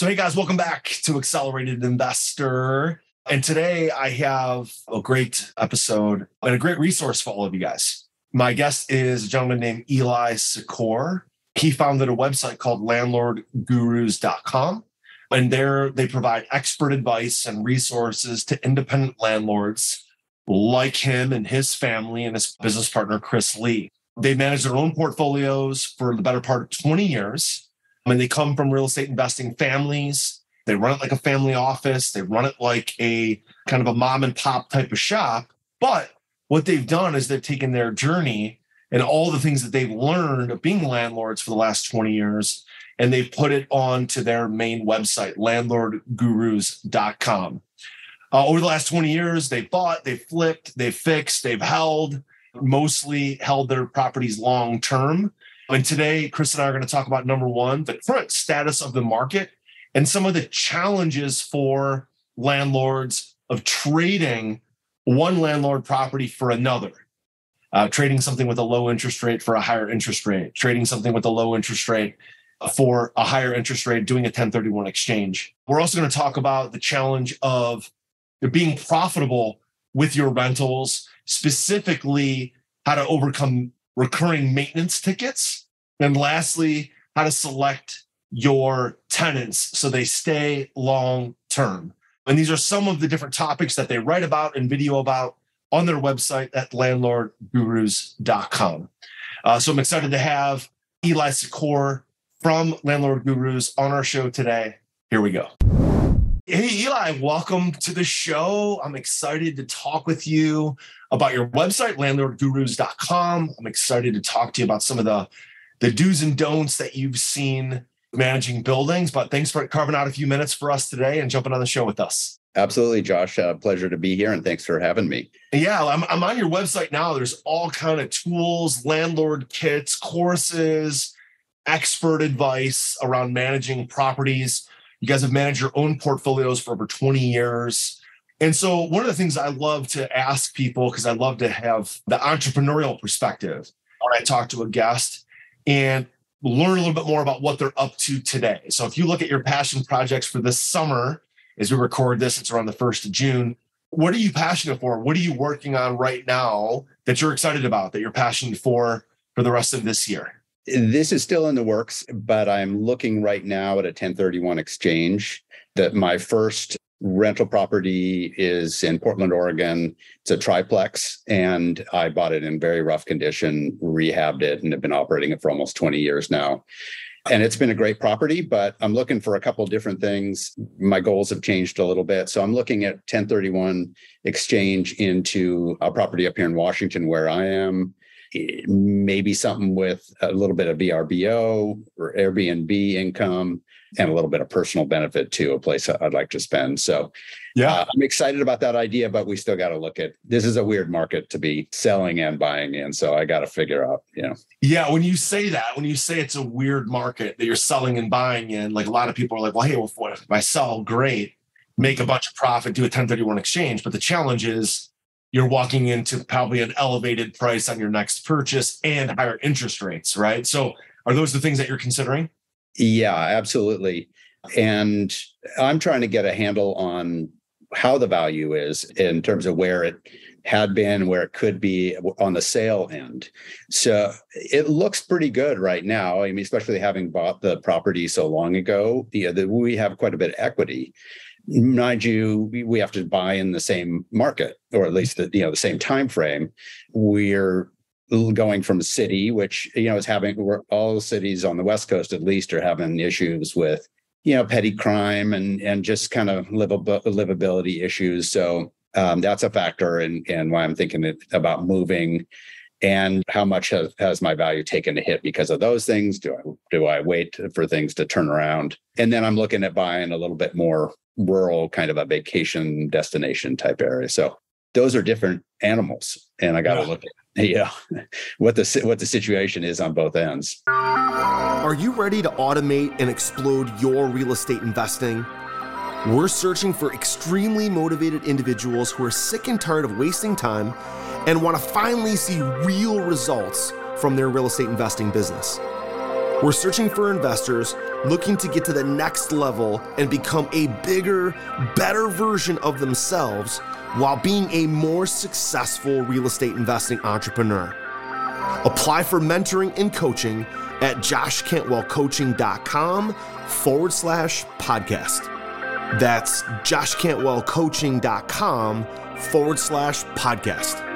So, hey guys, welcome back to Accelerated Investor. And today I have a great episode and a great resource for all of you guys. My guest is a gentleman named Eli Secor. He founded a website called landlordgurus.com. And there they provide expert advice and resources to independent landlords like him and his family and his business partner, Chris Lee. They manage their own portfolios for the better part of 20 years. I mean, they come from real estate investing families. They run it like a family office. They run it like a kind of a mom and pop type of shop. But what they've done is they've taken their journey and all the things that they've learned of being landlords for the last 20 years and they've put it onto their main website, landlordgurus.com. Uh, over the last 20 years, they've bought, they've flipped, they've fixed, they've held, mostly held their properties long term. And today, Chris and I are going to talk about number one, the current status of the market and some of the challenges for landlords of trading one landlord property for another. Uh, trading something with a low interest rate for a higher interest rate, trading something with a low interest rate for a higher interest rate, doing a 1031 exchange. We're also going to talk about the challenge of being profitable with your rentals, specifically how to overcome recurring maintenance tickets. And lastly, how to select your tenants so they stay long term. And these are some of the different topics that they write about and video about on their website at landlordgurus.com. Uh, so I'm excited to have Eli Secor from Landlord Gurus on our show today. Here we go. Hey, Eli, welcome to the show. I'm excited to talk with you about your website, landlordgurus.com. I'm excited to talk to you about some of the, the do's and don'ts that you've seen managing buildings. But thanks for carving out a few minutes for us today and jumping on the show with us. Absolutely, Josh. Uh, pleasure to be here, and thanks for having me. Yeah, I'm, I'm on your website now. There's all kind of tools, landlord kits, courses, expert advice around managing properties. You guys have managed your own portfolios for over 20 years. And so, one of the things I love to ask people, because I love to have the entrepreneurial perspective when I talk to a guest and learn a little bit more about what they're up to today. So, if you look at your passion projects for this summer, as we record this, it's around the 1st of June. What are you passionate for? What are you working on right now that you're excited about, that you're passionate for for the rest of this year? This is still in the works, but I'm looking right now at a 1031 exchange. That my first rental property is in Portland, Oregon. It's a triplex, and I bought it in very rough condition, rehabbed it, and have been operating it for almost 20 years now. And it's been a great property, but I'm looking for a couple different things. My goals have changed a little bit. So I'm looking at 1031 exchange into a property up here in Washington where I am maybe something with a little bit of VRBO or Airbnb income and a little bit of personal benefit to a place I'd like to spend. So, yeah, uh, I'm excited about that idea, but we still got to look at this is a weird market to be selling and buying in. So, I got to figure out, you know. Yeah, when you say that, when you say it's a weird market that you're selling and buying in, like a lot of people are like, well, hey, well, if I sell, great, make a bunch of profit, do a 1031 exchange. But the challenge is you're walking into probably an elevated price on your next purchase and higher interest rates, right? So, are those the things that you're considering? Yeah, absolutely. And I'm trying to get a handle on how the value is in terms of where it had been, where it could be on the sale end. So it looks pretty good right now. I mean, especially having bought the property so long ago, yeah, the, we have quite a bit of equity mind you we have to buy in the same market or at least the you know the same time frame we're going from a city which you know is having all cities on the west coast at least are having issues with you know petty crime and and just kind of livab- livability issues. So um, that's a factor in in why i'm thinking about moving and how much has, has my value taken a hit because of those things do i do i wait for things to turn around and then i'm looking at buying a little bit more rural kind of a vacation destination type area. So those are different animals, and I got to yeah. look at yeah what the what the situation is on both ends. Are you ready to automate and explode your real estate investing? We're searching for extremely motivated individuals who are sick and tired of wasting time and want to finally see real results from their real estate investing business. We're searching for investors looking to get to the next level and become a bigger, better version of themselves while being a more successful real estate investing entrepreneur. Apply for mentoring and coaching at joshcantwellcoaching.com forward slash podcast. That's joshcantwellcoaching.com forward slash podcast.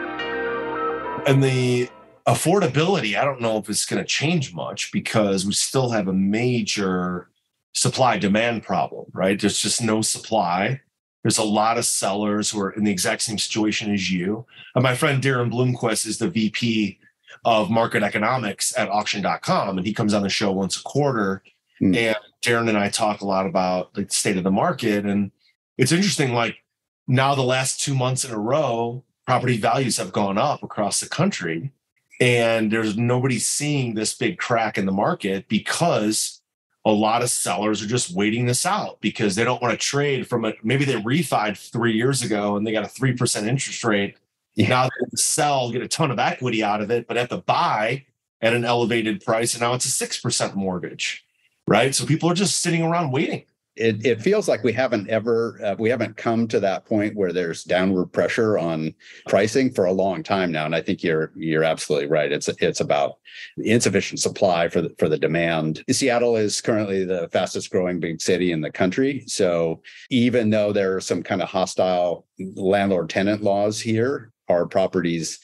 And the affordability, I don't know if it's going to change much because we still have a major supply demand problem, right? There's just no supply. There's a lot of sellers who are in the exact same situation as you. And my friend Daren Blomquist is the VP of market economics at auction.com, and he comes on the show once a quarter. Mm. And Daren and I talk a lot about the state of the market. And it's interesting, like now the last two months in a row, property values have gone up across the country and there's nobody seeing this big crack in the market because a lot of sellers are just waiting this out because they don't want to trade from it. Maybe they refied three years ago and they got a 3% interest rate. Yeah. Now they sell, get a ton of equity out of it, but have to buy at an elevated price. And now it's a 6% mortgage, right? So people are just sitting around waiting. It, it feels like we haven't ever uh, we haven't come to that point where there's downward pressure on pricing for a long time now and i think you're you're absolutely right. It's it's about insufficient supply for the for the demand. Seattle is currently the fastest growing big city in the country so even though there are some kind of hostile landlord tenant laws here our properties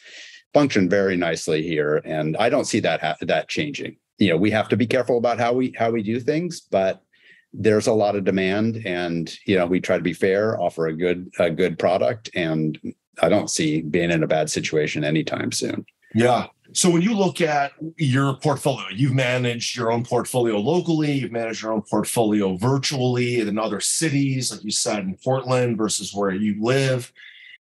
function very nicely here and i don't see that ha- that changing you know we have to be careful about how we how we do things but there's a lot of demand and you know we try to be fair offer a good a good product and i don't see being in a bad situation anytime soon. Yeah. So when you look at your portfolio you've managed your own portfolio locally you've managed your own portfolio virtually in other cities like you said in portland versus where you live.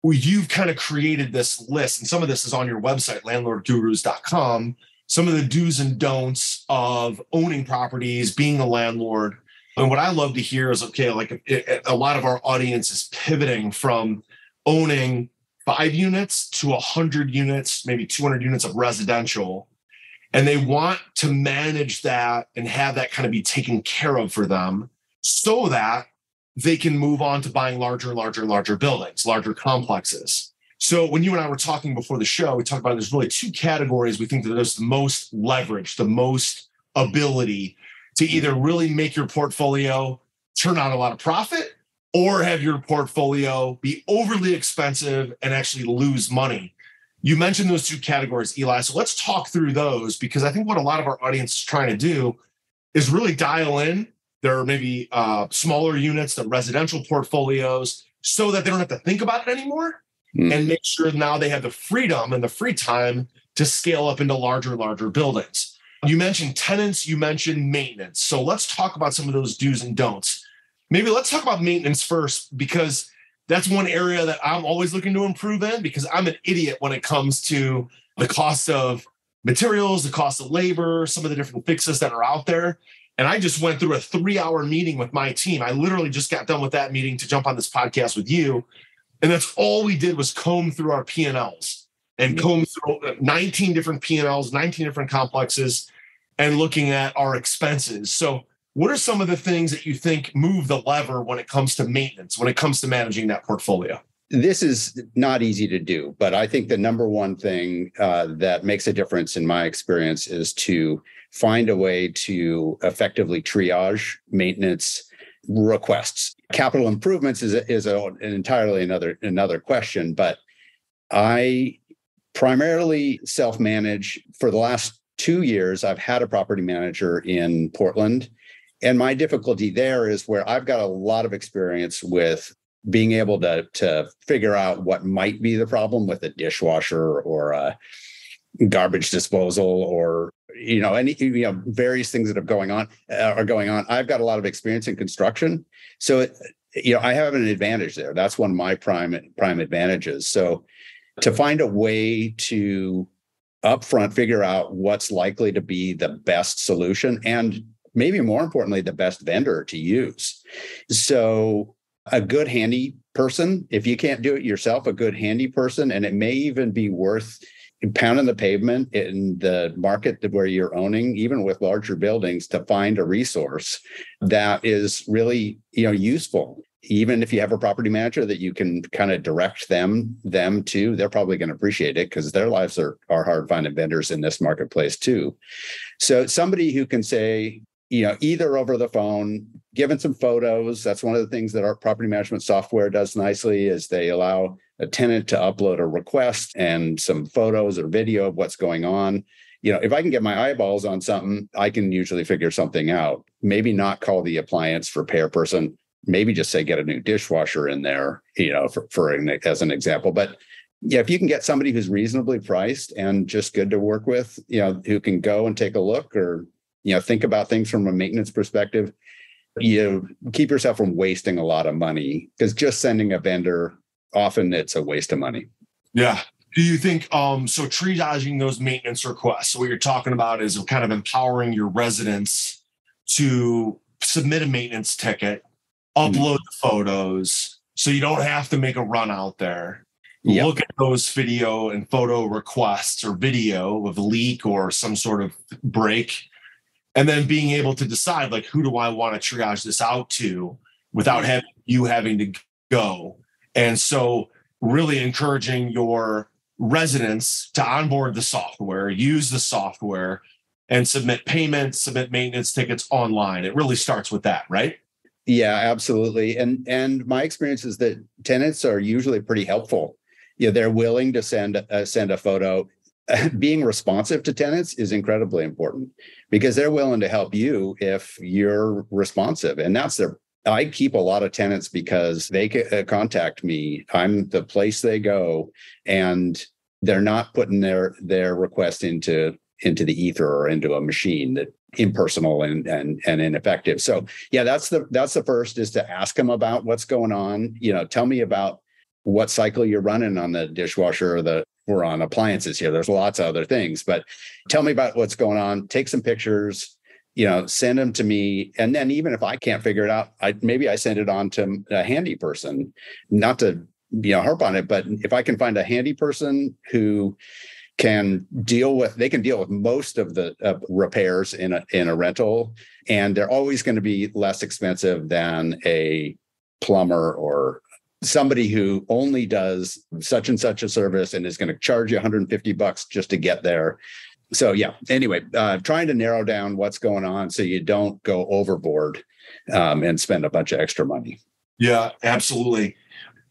You've kind of created this list and some of this is on your website landlordgurus.com some of the do's and don'ts of owning properties being a landlord and what I love to hear is okay, like a lot of our audience is pivoting from owning five units to 100 units, maybe 200 units of residential. And they want to manage that and have that kind of be taken care of for them so that they can move on to buying larger, larger, larger buildings, larger complexes. So when you and I were talking before the show, we talked about there's really two categories we think that there's the most leverage, the most ability to either really make your portfolio turn out a lot of profit or have your portfolio be overly expensive and actually lose money. You mentioned those two categories, Eli. So let's talk through those because I think what a lot of our audience is trying to do is really dial in their maybe uh, smaller units, the residential portfolios, so that they don't have to think about it anymore mm. and make sure now they have the freedom and the free time to scale up into larger, larger buildings. You mentioned tenants, you mentioned maintenance. So let's talk about some of those do's and don'ts. Maybe let's talk about maintenance first, because that's one area that I'm always looking to improve in because I'm an idiot when it comes to the cost of materials, the cost of labor, some of the different fixes that are out there. And I just went through a three hour meeting with my team. I literally just got done with that meeting to jump on this podcast with you. And that's all we did was comb through our P&Ls and comb through 19 different P&Ls, 19 different complexes, and looking at our expenses. So, what are some of the things that you think move the lever when it comes to maintenance, when it comes to managing that portfolio? This is not easy to do, but I think the number one thing uh, that makes a difference in my experience is to find a way to effectively triage maintenance requests. Capital improvements is, is a, an entirely another another question, but I primarily self manage for the last two years. I've had a property manager in Portland. And my difficulty there is where I've got a lot of experience with being able to, to figure out what might be the problem with a dishwasher or a garbage disposal or you know any you know various things that are going on uh, are going on. I've got a lot of experience in construction. So it, you know i have an advantage there. That's one of my prime prime advantages. So to find a way to upfront figure out what's likely to be the best solution and maybe more importantly the best vendor to use. So a good handy person if you can't do it yourself a good handy person and it may even be worth pounding the pavement in the market where you're owning, even with larger buildings, to find a resource that is really you know useful. Even if you have a property manager that you can kind of direct them them to, they're probably going to appreciate it because their lives are are hard finding vendors in this marketplace too. So somebody who can say, you know, either over the phone, given some photos. That's one of the things that our property management software does nicely is they allow a tenant to upload a request and some photos or video of what's going on. You know, if I can get my eyeballs on something, I can usually figure something out. Maybe not call the appliance repair person. Maybe just say get a new dishwasher in there. You know, for, for an, as an example. But yeah, if you can get somebody who's reasonably priced and just good to work with, you know, who can go and take a look or you know think about things from a maintenance perspective, you keep yourself from wasting a lot of money because just sending a vendor often it's a waste of money. Yeah. Do you think um so triaging those maintenance requests? So what you're talking about is kind of empowering your residents to submit a maintenance ticket, upload mm-hmm. the photos, so you don't have to make a run out there. Yep. Look at those video and photo requests or video of a leak or some sort of break, and then being able to decide like who do I want to triage this out to without having you having to go and so, really encouraging your residents to onboard the software, use the software, and submit payments, submit maintenance tickets online. It really starts with that, right? Yeah, absolutely. And and my experience is that tenants are usually pretty helpful. You know, they're willing to send uh, send a photo. Being responsive to tenants is incredibly important because they're willing to help you if you're responsive, and that's their I keep a lot of tenants because they uh, contact me. I'm the place they go, and they're not putting their their request into into the ether or into a machine that impersonal and and and ineffective. So yeah, that's the that's the first is to ask them about what's going on. You know, tell me about what cycle you're running on the dishwasher or the or on appliances here. There's lots of other things, but tell me about what's going on. Take some pictures you know, send them to me. And then even if I can't figure it out, I maybe I send it on to a handy person, not to you know harp on it, but if I can find a handy person who can deal with they can deal with most of the uh, repairs in a in a rental and they're always going to be less expensive than a plumber or somebody who only does such and such a service and is going to charge you 150 bucks just to get there so yeah. Anyway uh, trying to narrow down what's going on so you don't go overboard um, and spend a bunch of extra money. Yeah absolutely.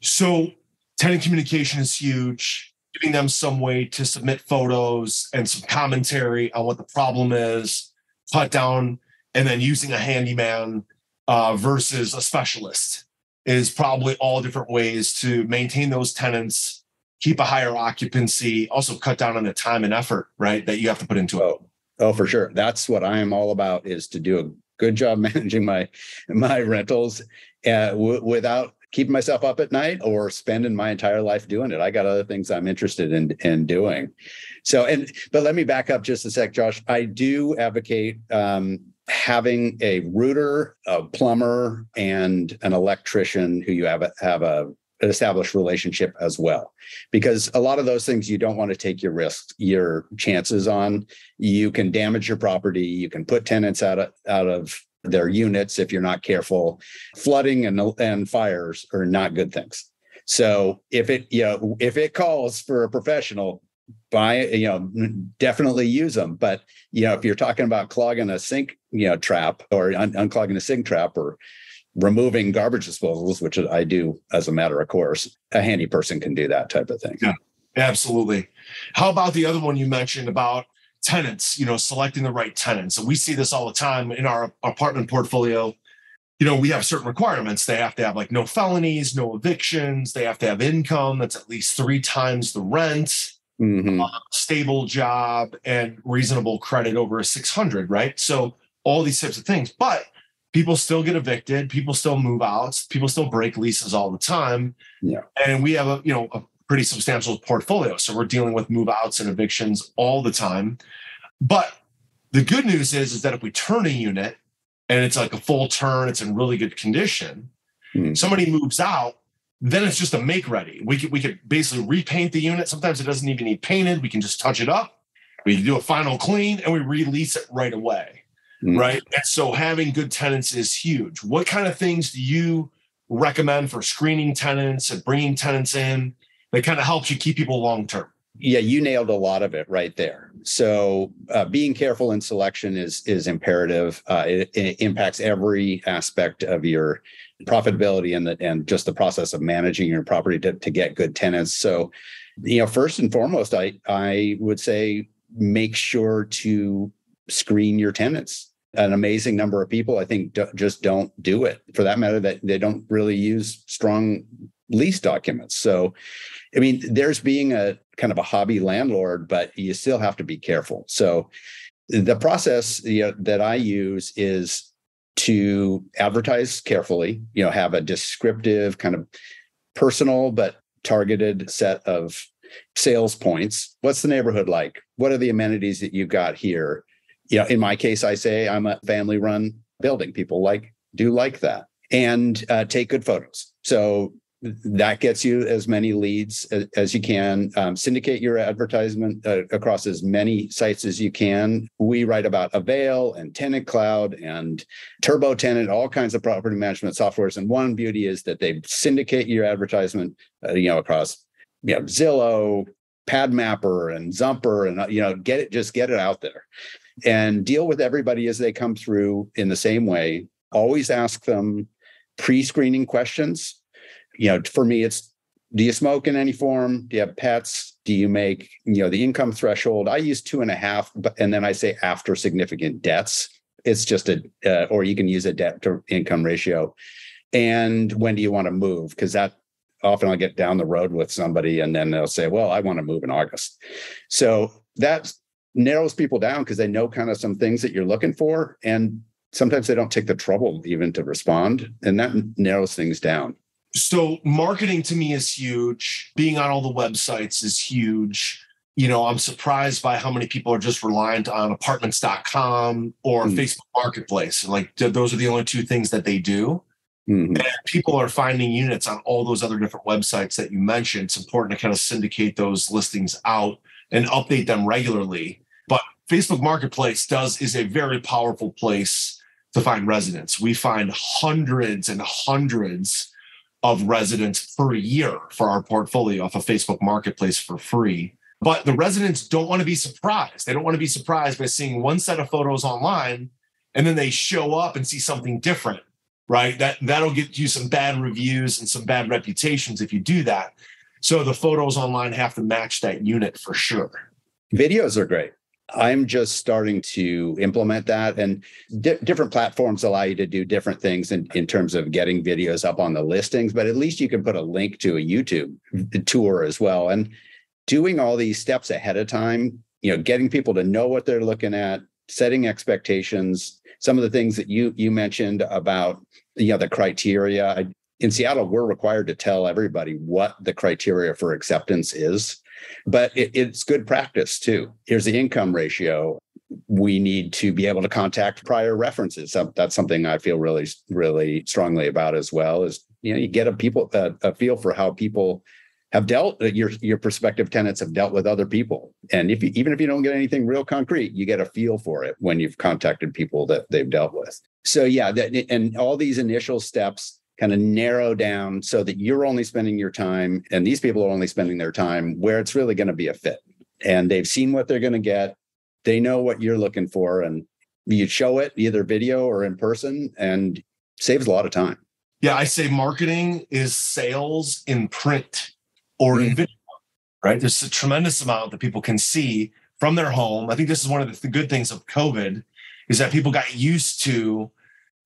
So tenant communication is huge. Giving them some way to submit photos and some commentary on what the problem is cut down and then using a handyman uh, versus a specialist is probably all different ways to maintain those tenants keep a higher occupancy, also cut down on the time and effort, right, that you have to put into it. Oh, oh for sure. That's what I am all about is to do a good job managing my my rentals uh, w- without keeping myself up at night or spending my entire life doing it. I got other things I'm interested in in doing. So, and but let me back up just a sec, Josh. I do advocate um, having a rooter, a plumber, and an electrician who you have a, have a an established relationship as well. Because a lot of those things you don't want to take your risks your chances on. You can damage your property you can put tenants out of out of their units if you're not careful. Flooding and and fires are not good things. So if it you know if it calls for a professional buy you know definitely use them but you know if you're talking about clogging a sink you know trap or un- unclogging a sink trap or removing garbage disposals, which I do as a matter of course, a handy person can do that type of thing. Yeah, absolutely. How about the other one you mentioned about tenants, you know, selecting the right tenants? And we see this all the time in our apartment portfolio. You know, we have certain requirements. They have to have like no felonies, no evictions. They have to have income that's at least three times the rent, mm-hmm. uh, stable job, and reasonable credit over a 600, right? So, all these types of things. But people still get evicted people still move out people still break leases all the time yeah and we have a you know a pretty substantial portfolio so we're dealing with move outs and evictions all the time but the good news is is that if we turn a unit and it's like a full turn it's in really good condition mm-hmm. somebody moves out then it's just a make ready. We could we could basically repaint the unit. Sometimes it doesn't even need painted. We can just touch it up. We do a final clean and we release it right away. Mm. Right. And so having good tenants is huge. What kind of things do you recommend for screening tenants and bringing tenants in that kind of helps you keep people long term? Yeah, you nailed a lot of it right there. So uh, being careful in selection is is imperative. Uh, it, it, impacts every aspect of your profitability and the and just the process of managing your property to, to get good tenants. So, you know, first and foremost, I I would say make sure to screen your tenants. An amazing number of people, I think, do, just don't do it. For that matter, that they don't really use strong lease documents. So, I mean, there's being a kind of a hobby landlord, but you still have to be careful. So, the process you know, that I use is to advertise carefully, you know, have a descriptive kind of personal but targeted set of sales points. What's the neighborhood like? What are the amenities that you've got here? You know, in my case, I say I'm a family run building. People like do like that and uh, take good photos. So that gets you as many leads as, as you can. Um, syndicate your advertisement uh, across as many sites as you can. We write about Avail and Tenant Cloud and Turbo Tenant, all kinds of property management softwares. And one beauty is that they syndicate your advertisement, uh, you know, across you know Zillow, PadMapper, and Zumper, and uh, you know, get it, just get it out there, and deal with everybody as they come through in the same way. Always ask them pre-screening questions you know, for me, it's do you smoke in any form? Do you have pets? Do you make, you know, the income threshold? I use two and a half, and then I say after significant debts. It's just a, uh, or you can use a debt to income ratio. And when do you want to move? Because that often I'll get down the road with somebody and then they'll say, well, I want to move in August. So that narrows people down because they know kind of some things that you're looking for. And sometimes they don't take the trouble even to respond. And that narrows things down. So marketing to me is huge. Being on all the websites is huge. You know, I'm surprised by how many people are just reliant on apartments.com or mm. Facebook Marketplace. Like those are the only two things that they do. Mm-hmm. And people are finding units on all those other different websites that you mentioned. It's important to kind of syndicate those listings out and update them regularly. Facebook Marketplace does is a very powerful place to find residents. We find hundreds and hundreds of residents per year for our portfolio off of Facebook Marketplace for free. But the residents don't want to be surprised. They don't want to be surprised by seeing one set of photos online and then they show up and see something different, right? That that'll get you some bad reviews and some bad reputations if you do that. So the photos online have to match that unit for sure. Videos are great. I'm just starting to implement that, and di- different platforms allow you to do different things in, in terms of getting videos up on the listings. But at least you can put a link to a YouTube uh, tour as well, and doing all these steps ahead of time. You know, getting people to know what they're looking at, setting expectations. Some of the things that you you mentioned about you know the criteria. In Seattle, we're required to tell everybody what the criteria for acceptance is but it, it's good practice too. Here's the income ratio. We need to be able to contact prior references. That's something I feel really, really strongly about as well. Is you know you get a people a, a feel for how people have dealt uh, your your prospective tenants have dealt with other people and if you, even if you don't get anything real concrete you get a feel for it when you've contacted people that they've dealt with so yeah that, and all these initial steps kind of narrow down so that you're only spending your time and these people are only spending their time where it's really going to be a fit. And they've seen what they're going to get. They know what you're looking for. And you show it either video or in person and saves a lot of time. Yeah, I say marketing is sales in print or mm-hmm. in video, right? There's a tremendous amount that people can see from their home. I think this is one of the good things of COVID is that people got used to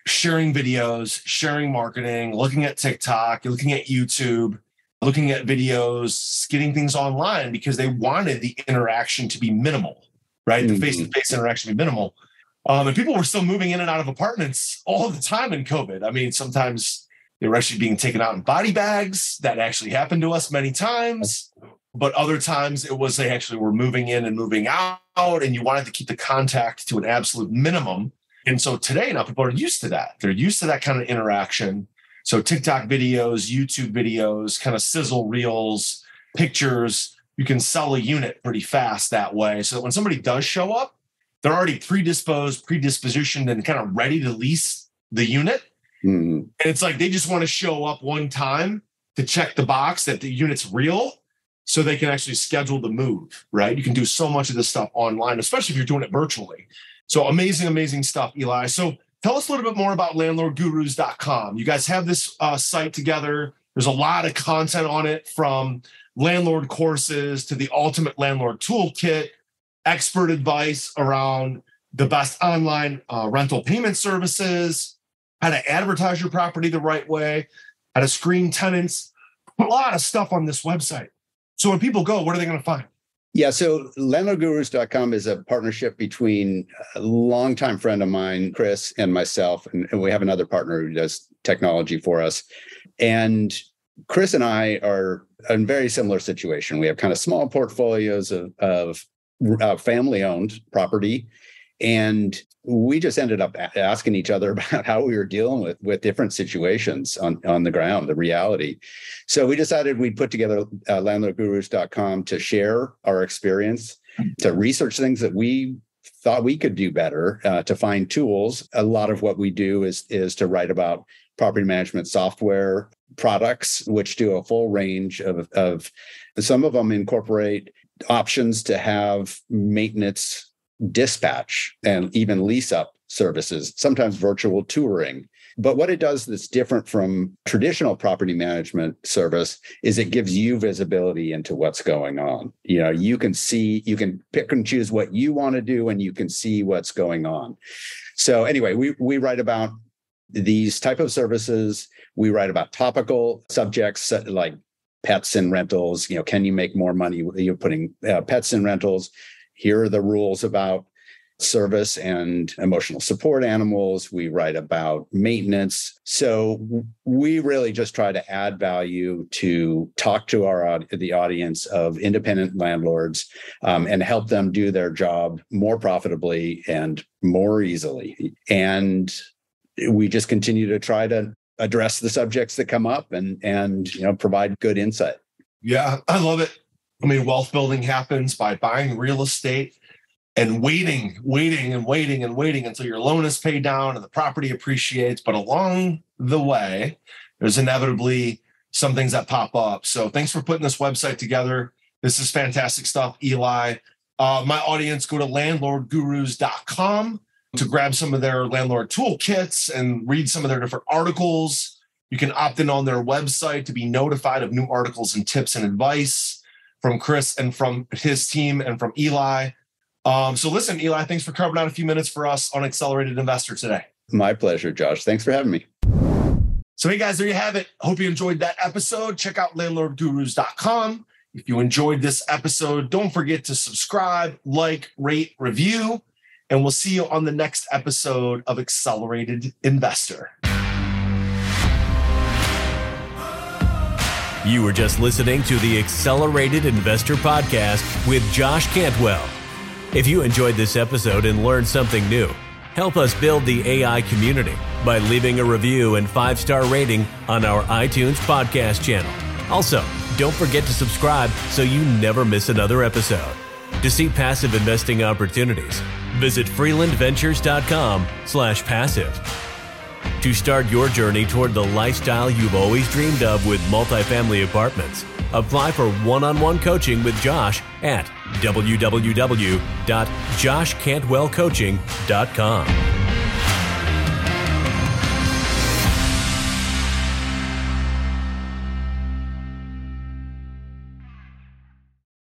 sharing videos, sharing marketing, looking at TikTok, looking at YouTube, looking at videos, getting things online because they wanted the interaction to be minimal, right? Mm-hmm. The face to face interaction to be minimal. Um, and people were still moving in and out of apartments all the time in COVID. I mean, sometimes they were actually being taken out in body bags. That actually happened to us many times. But other times it was they actually were moving in and moving out, and you wanted to keep the contact to an absolute minimum and so today now people are used to that. They're used to that kind of interaction. So TikTok videos, YouTube videos, kind of sizzle reels, pictures, you can sell a unit pretty fast that way. So that when somebody does show up, they're already predisposed, predispositioned, and kind of ready to lease the unit. Mhm. And it's like they just want to show up one time to check the box that the unit's real so they can actually schedule the move, right? You can do so much of this stuff online, especially if you're doing it virtually. So amazing, amazing stuff, Eli. So tell us a little bit more about landlordgurus.com. You guys have this uh, site together. There's a lot of content on it from landlord courses to the ultimate landlord toolkit, expert advice around the best online uh, rental payment services, how to advertise your property the right way, how to screen tenants, a lot of stuff on this website. So when people go, what are they going to find? Yeah, so landlordgurus.com is a partnership between a longtime friend of mine, Chris, and myself. And, and we have another partner who does technology for us. And Chris and I are in very similar situation. We have kind of small portfolios of, of uh, family owned property. And we just ended up asking each other about how we were dealing with, with different situations on, on the ground, the reality. So we decided we'd put together uh, landlordgurus.com to share our experience, to research things that we thought we could do better, uh, to find tools. A lot of what we do is is to write about property management software products, which do a full range of of some of them incorporate options to have maintenance dispatch and even lease up services, sometimes virtual touring. But what it does that's different from traditional property management service is it gives you visibility into what's going on. You know, you can see, you can pick and choose what you want to do and you can see what's going on. So anyway, we we write about these type of services. We write about topical subjects uh, like pets and rentals. You know, can you make more money? You're putting uh, pets in rentals. Here are the rules about service and emotional support animals. We write about maintenance. So we really just try to add value to talk to our the audience of independent landlords um, and help them do their job more profitably and more easily. And we just continue to try to address the subjects that come up and and you know provide good insight. Yeah, I love it. I mean, wealth building happens by buying real estate and waiting, waiting, and waiting and waiting until your loan is paid down and the property appreciates. But along the way, there's inevitably some things that pop up. So thanks for putting this website together. This is fantastic stuff, Eli. Uh, my audience, go to landlordgurus.com to grab some of their landlord toolkits and read some of their different articles. You can opt in on their website to be notified of new articles and tips and advice from Chris and from his team and from Eli. Um, so listen, Eli, thanks for carving out a few minutes for us on Accelerated Investor today. My pleasure, Josh. Thanks for having me. So, hey guys, there you have it. Hope you enjoyed that episode. Check out landlordgurus.com. If you enjoyed this episode, don't forget to subscribe, like, rate, review, and we'll see you on the next episode of Accelerated Investor. You were just listening to the Accelerated Investor Podcast with Josh Cantwell. If you enjoyed this episode and learned something new, help us build the AI community by leaving a review and five star rating on our iTunes podcast channel. Also, don't forget to subscribe so you never miss another episode. To see passive investing opportunities, visit freelandventures.com/passive. To start your journey toward the lifestyle you've always dreamed of with multifamily apartments, apply for one on one coaching with Josh at www.joshcantwellcoaching.com.